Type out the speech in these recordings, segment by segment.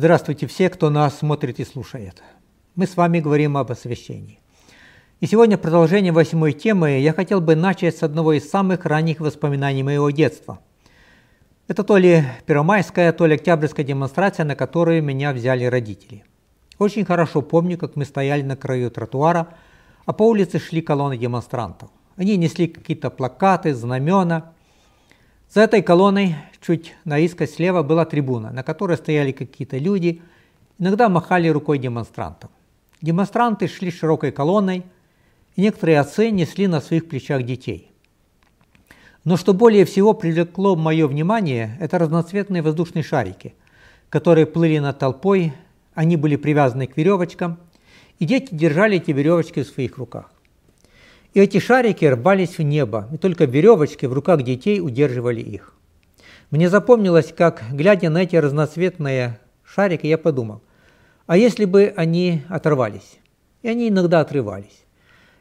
Здравствуйте все, кто нас смотрит и слушает. Мы с вами говорим об освящении. И сегодня продолжение восьмой темы я хотел бы начать с одного из самых ранних воспоминаний моего детства. Это то ли первомайская, то ли октябрьская демонстрация, на которую меня взяли родители. Очень хорошо помню, как мы стояли на краю тротуара, а по улице шли колонны демонстрантов. Они несли какие-то плакаты, знамена – за этой колонной чуть наискось слева была трибуна, на которой стояли какие-то люди, иногда махали рукой демонстрантам. Демонстранты шли широкой колонной, и некоторые отцы несли на своих плечах детей. Но что более всего привлекло мое внимание, это разноцветные воздушные шарики, которые плыли над толпой, они были привязаны к веревочкам, и дети держали эти веревочки в своих руках. И эти шарики рвались в небо, и только веревочки в руках детей удерживали их. Мне запомнилось, как, глядя на эти разноцветные шарики, я подумал, а если бы они оторвались? И они иногда отрывались.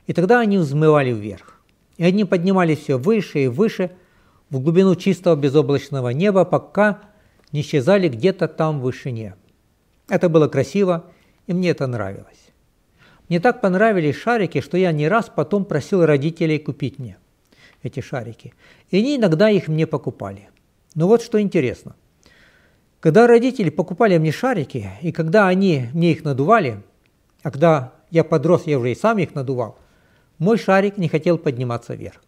И тогда они взмывали вверх. И они поднимались все выше и выше, в глубину чистого безоблачного неба, пока не исчезали где-то там в вышине. Это было красиво, и мне это нравилось. Мне так понравились шарики, что я не раз потом просил родителей купить мне эти шарики. И они иногда их мне покупали. Но вот что интересно. Когда родители покупали мне шарики, и когда они мне их надували, а когда я подрос, я уже и сам их надувал, мой шарик не хотел подниматься вверх.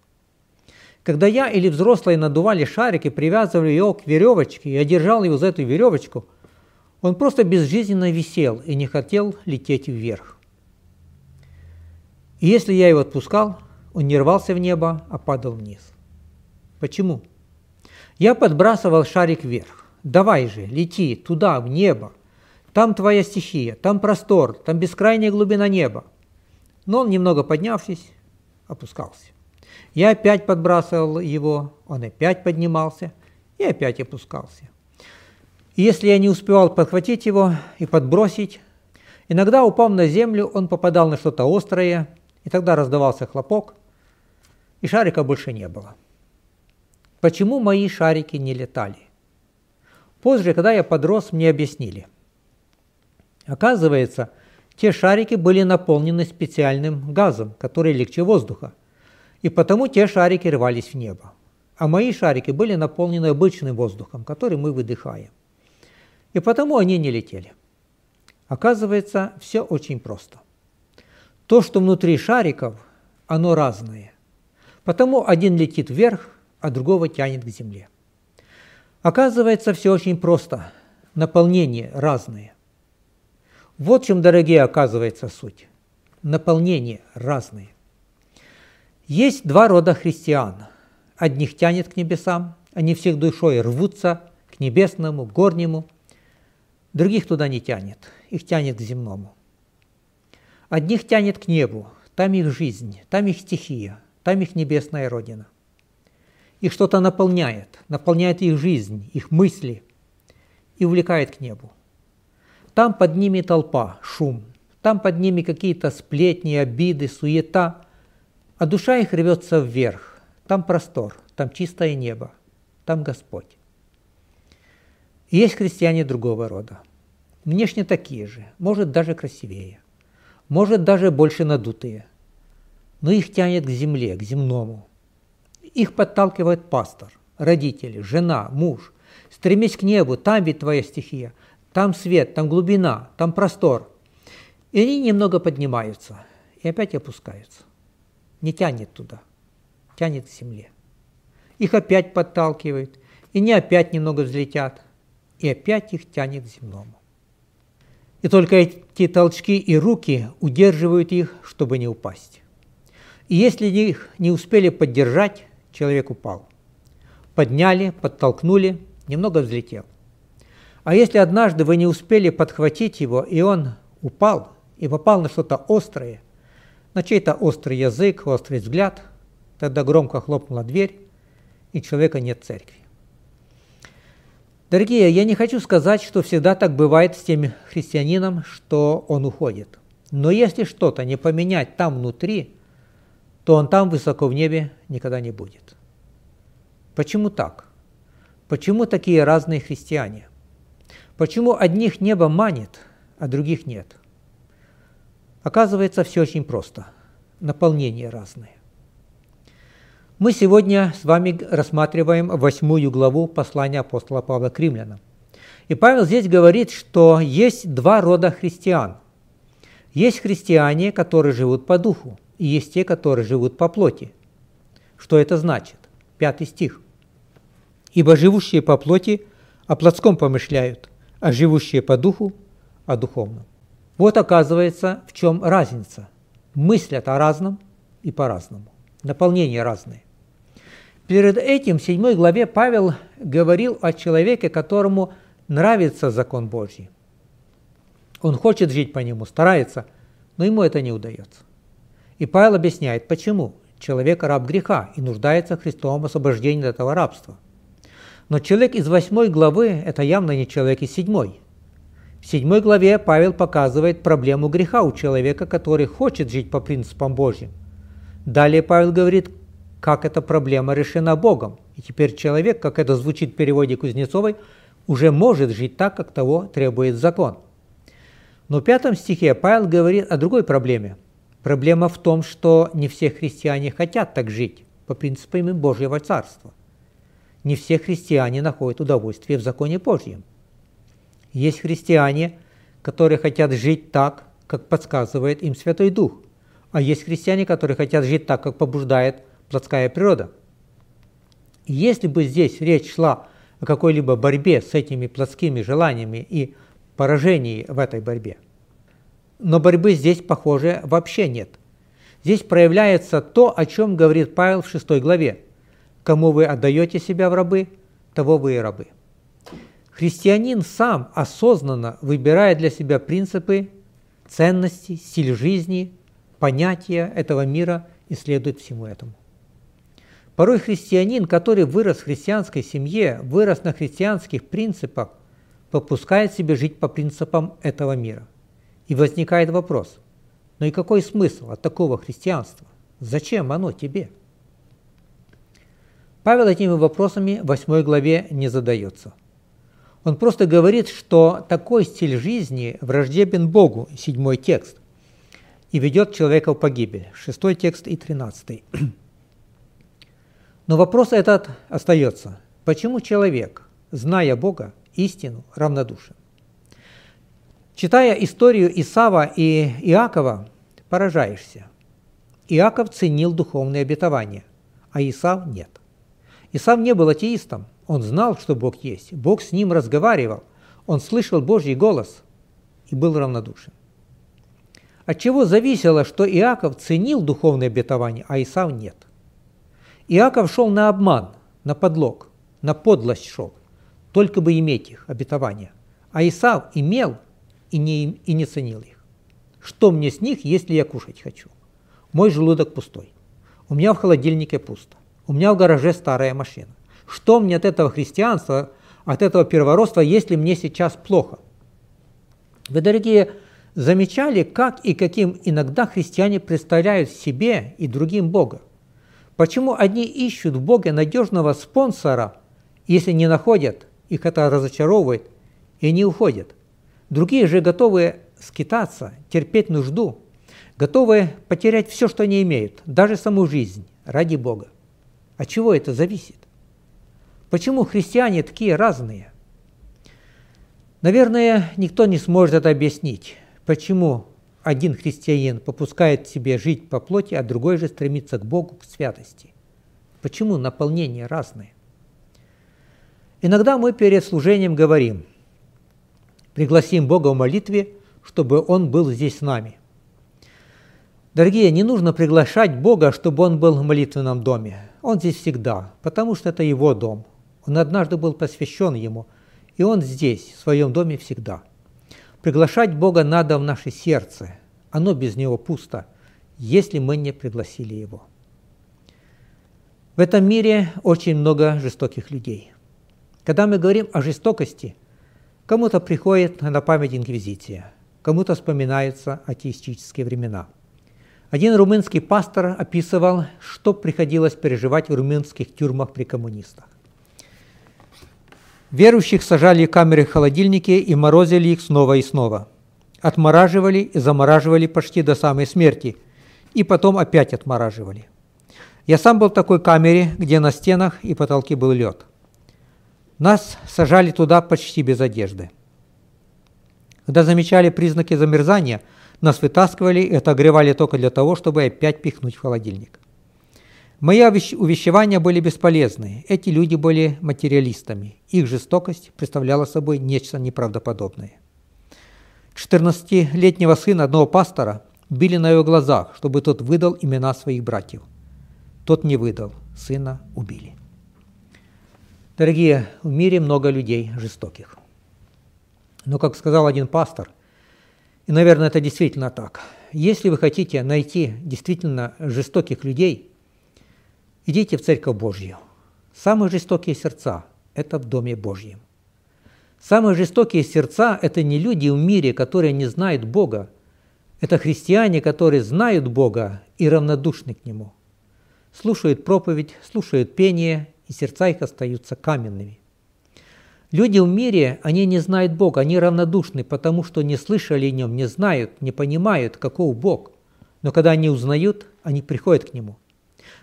Когда я или взрослые надували шарик и привязывали его к веревочке, и я держал его за эту веревочку, он просто безжизненно висел и не хотел лететь вверх. И если я его отпускал, он не рвался в небо, а падал вниз. Почему? Я подбрасывал шарик вверх. Давай же, лети туда, в небо. Там твоя стихия, там простор, там бескрайняя глубина неба. Но он, немного поднявшись, опускался. Я опять подбрасывал его, он опять поднимался и опять опускался. И если я не успевал подхватить его и подбросить, иногда, упав на землю, он попадал на что-то острое и тогда раздавался хлопок, и шарика больше не было. Почему мои шарики не летали? Позже, когда я подрос, мне объяснили. Оказывается, те шарики были наполнены специальным газом, который легче воздуха, и потому те шарики рвались в небо. А мои шарики были наполнены обычным воздухом, который мы выдыхаем. И потому они не летели. Оказывается, все очень просто – то, что внутри шариков, оно разное. Потому один летит вверх, а другого тянет к земле. Оказывается, все очень просто. Наполнение разное. Вот в чем, дорогие, оказывается суть. Наполнение разное. Есть два рода христиан. Одних тянет к небесам, они всех душой рвутся к небесному, горнему. Других туда не тянет, их тянет к земному. Одних тянет к небу, там их жизнь, там их стихия, там их небесная родина. Их что-то наполняет, наполняет их жизнь, их мысли и увлекает к небу. Там под ними толпа, шум, там под ними какие-то сплетни, обиды, суета, а душа их рвется вверх, там простор, там чистое небо, там Господь. есть христиане другого рода, внешне такие же, может даже красивее может даже больше надутые. Но их тянет к земле, к земному. Их подталкивает пастор, родители, жена, муж. Стремись к небу, там ведь твоя стихия. Там свет, там глубина, там простор. И они немного поднимаются и опять опускаются. Не тянет туда, тянет к земле. Их опять подталкивает, и они опять немного взлетят, и опять их тянет к земному. И только эти толчки и руки удерживают их, чтобы не упасть. И если их не успели поддержать, человек упал. Подняли, подтолкнули, немного взлетел. А если однажды вы не успели подхватить его, и он упал, и попал на что-то острое, на чей-то острый язык, острый взгляд, тогда громко хлопнула дверь, и человека нет церкви. Дорогие, я не хочу сказать, что всегда так бывает с тем христианином, что он уходит. Но если что-то не поменять там внутри, то он там высоко в небе никогда не будет. Почему так? Почему такие разные христиане? Почему одних небо манит, а других нет? Оказывается, все очень просто. Наполнение разное. Мы сегодня с вами рассматриваем восьмую главу послания апостола Павла к римлянам. И Павел здесь говорит, что есть два рода христиан. Есть христиане, которые живут по духу, и есть те, которые живут по плоти. Что это значит? Пятый стих. «Ибо живущие по плоти о плотском помышляют, а живущие по духу – о духовном». Вот оказывается, в чем разница. Мыслят о разном и по-разному. Наполнение разное. Перед этим в 7 главе Павел говорил о человеке, которому нравится закон Божий. Он хочет жить по нему, старается, но ему это не удается. И Павел объясняет, почему. Человек раб греха и нуждается в Христовом освобождении от этого рабства. Но человек из 8 главы – это явно не человек из 7. В 7 главе Павел показывает проблему греха у человека, который хочет жить по принципам Божьим. Далее Павел говорит, как эта проблема решена Богом. И теперь человек, как это звучит в переводе Кузнецовой, уже может жить так, как того требует закон. Но в пятом стихе Павел говорит о другой проблеме. Проблема в том, что не все христиане хотят так жить по принципам Божьего Царства. Не все христиане находят удовольствие в законе Божьем. Есть христиане, которые хотят жить так, как подсказывает им Святой Дух. А есть христиане, которые хотят жить так, как побуждает плотская природа. И если бы здесь речь шла о какой-либо борьбе с этими плотскими желаниями и поражении в этой борьбе, но борьбы здесь, похоже, вообще нет. Здесь проявляется то, о чем говорит Павел в 6 главе. «Кому вы отдаете себя в рабы, того вы и рабы». Христианин сам осознанно выбирает для себя принципы, ценности, стиль жизни, понятия этого мира и следует всему этому. Порой христианин, который вырос в христианской семье, вырос на христианских принципах, попускает себе жить по принципам этого мира. И возникает вопрос, ну и какой смысл от такого христианства? Зачем оно тебе? Павел этими вопросами в 8 главе не задается. Он просто говорит, что такой стиль жизни враждебен Богу, седьмой текст, и ведет человека в погибель, шестой текст и тринадцатый. Но вопрос этот остается. Почему человек, зная Бога, истину, равнодушен? Читая историю Исава и Иакова, поражаешься. Иаков ценил духовные обетования, а Исав нет. Исав не был атеистом, он знал, что Бог есть, Бог с ним разговаривал, он слышал Божий голос и был равнодушен. От чего зависело, что Иаков ценил духовные обетования, а Исав нет – Иаков шел на обман, на подлог, на подлость шел, только бы иметь их, обетования. А Исав имел и не, и не ценил их. Что мне с них, если я кушать хочу? Мой желудок пустой. У меня в холодильнике пусто. У меня в гараже старая машина. Что мне от этого христианства, от этого первородства, если мне сейчас плохо? Вы, дорогие, замечали, как и каким иногда христиане представляют себе и другим Бога? Почему одни ищут в Боге надежного спонсора, если не находят, их это разочаровывает, и они уходят. Другие же готовы скитаться, терпеть нужду, готовы потерять все, что они имеют, даже саму жизнь, ради Бога. От чего это зависит? Почему христиане такие разные? Наверное, никто не сможет это объяснить, почему один христианин попускает себе жить по плоти, а другой же стремится к Богу, к святости. Почему наполнения разные? Иногда мы перед служением говорим, пригласим Бога в молитве, чтобы Он был здесь с нами. Дорогие, не нужно приглашать Бога, чтобы Он был в молитвенном доме. Он здесь всегда, потому что это Его дом. Он однажды был посвящен Ему, и Он здесь, в своем доме всегда – Приглашать Бога надо в наше сердце. Оно без Него пусто, если мы не пригласили Его. В этом мире очень много жестоких людей. Когда мы говорим о жестокости, кому-то приходит на память инквизиция, кому-то вспоминаются атеистические времена. Один румынский пастор описывал, что приходилось переживать в румынских тюрьмах при коммунистах. Верующих сажали в камеры-холодильники и морозили их снова и снова. Отмораживали и замораживали почти до самой смерти, и потом опять отмораживали. Я сам был в такой камере, где на стенах и потолке был лед. Нас сажали туда почти без одежды. Когда замечали признаки замерзания, нас вытаскивали и отогревали только для того, чтобы опять пихнуть в холодильник. Мои увещевания были бесполезны. Эти люди были материалистами. Их жестокость представляла собой нечто неправдоподобное. 14-летнего сына одного пастора били на его глазах, чтобы тот выдал имена своих братьев. Тот не выдал, сына убили. Дорогие, в мире много людей жестоких. Но, как сказал один пастор, и, наверное, это действительно так, если вы хотите найти действительно жестоких людей – Идите в Церковь Божью. Самые жестокие сердца – это в Доме Божьем. Самые жестокие сердца – это не люди в мире, которые не знают Бога. Это христиане, которые знают Бога и равнодушны к Нему. Слушают проповедь, слушают пение, и сердца их остаются каменными. Люди в мире, они не знают Бога, они равнодушны, потому что не слышали о Нем, не знают, не понимают, каков Бог. Но когда они узнают, они приходят к Нему.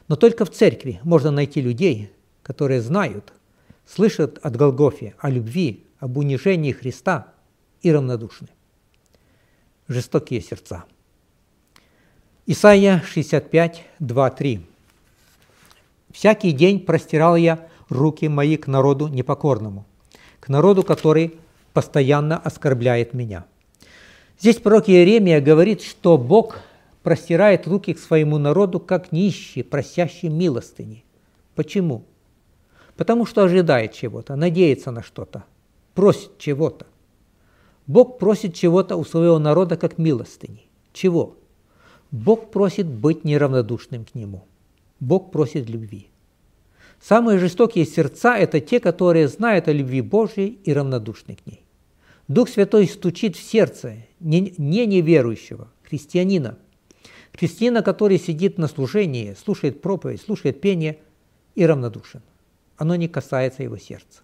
Но только в церкви можно найти людей, которые знают, слышат от Голгофе о любви, об унижении Христа и равнодушны. Жестокие сердца. Исайя 65, 2, 3. «Всякий день простирал я руки мои к народу непокорному, к народу, который постоянно оскорбляет меня». Здесь пророк Иеремия говорит, что Бог простирает руки к своему народу, как нищий, просящий милостыни. Почему? Потому что ожидает чего-то, надеется на что-то, просит чего-то. Бог просит чего-то у своего народа, как милостыни. Чего? Бог просит быть неравнодушным к Нему. Бог просит любви. Самые жестокие сердца – это те, которые знают о любви Божьей и равнодушны к ней. Дух Святой стучит в сердце не неверующего, христианина – Христианина, который сидит на служении, слушает проповедь, слушает пение и равнодушен. Оно не касается его сердца.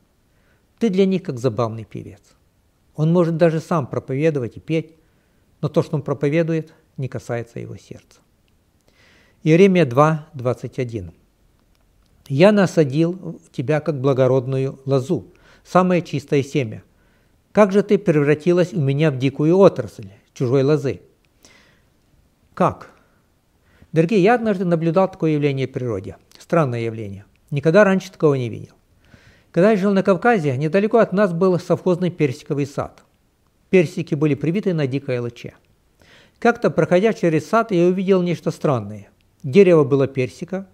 Ты для них как забавный певец. Он может даже сам проповедовать и петь, но то, что он проповедует, не касается его сердца. Иеремия 2, 21. «Я насадил тебя, как благородную лозу, самое чистое семя. Как же ты превратилась у меня в дикую отрасль чужой лозы?» Как? Дорогие, я однажды наблюдал такое явление в природе. Странное явление. Никогда раньше такого не видел. Когда я жил на Кавказе, недалеко от нас был совхозный персиковый сад. Персики были привиты на дикой лыче. Как-то, проходя через сад, я увидел нечто странное. Дерево было персика,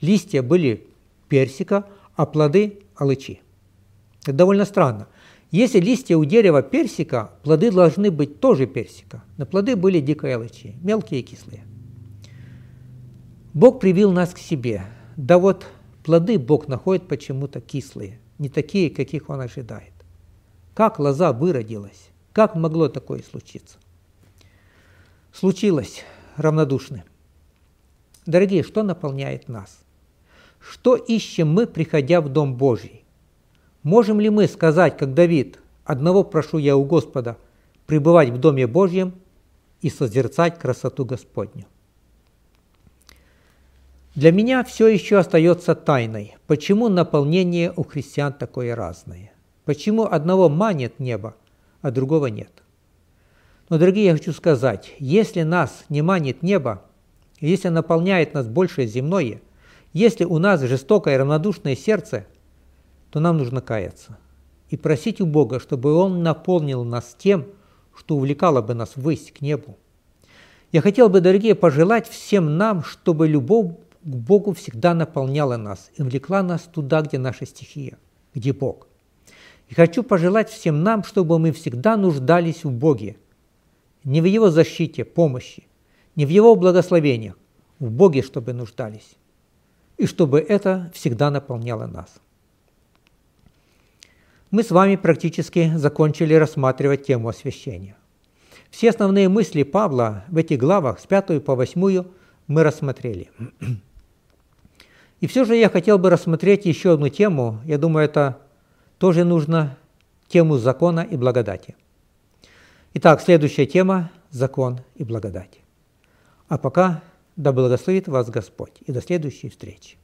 листья были персика, а плоды – алычи. Это довольно странно. Если листья у дерева персика, плоды должны быть тоже персика, но плоды были дикой алычи, мелкие и кислые. Бог привил нас к себе. Да вот плоды Бог находит почему-то кислые, не такие, каких Он ожидает. Как лоза выродилась? Как могло такое случиться? Случилось равнодушны. Дорогие, что наполняет нас? Что ищем мы, приходя в Дом Божий? Можем ли мы сказать, как Давид, «Одного прошу я у Господа, пребывать в Доме Божьем и созерцать красоту Господню»? Для меня все еще остается тайной, почему наполнение у христиан такое разное. Почему одного манит небо, а другого нет. Но, дорогие, я хочу сказать, если нас не манит небо, если наполняет нас большее земное, если у нас жестокое равнодушное сердце, то нам нужно каяться и просить у Бога, чтобы Он наполнил нас тем, что увлекало бы нас ввысь к небу. Я хотел бы, дорогие, пожелать всем нам, чтобы любовь к Богу всегда наполняла нас и влекла нас туда, где наша стихия, где Бог. И хочу пожелать всем нам, чтобы мы всегда нуждались в Боге, не в Его защите, помощи, не в Его благословениях, в Боге, чтобы нуждались, и чтобы это всегда наполняло нас. Мы с вами практически закончили рассматривать тему освящения. Все основные мысли Павла в этих главах с 5 по 8 мы рассмотрели. И все же я хотел бы рассмотреть еще одну тему. Я думаю, это тоже нужно тему закона и благодати. Итак, следующая тема – закон и благодать. А пока да благословит вас Господь и до следующей встречи.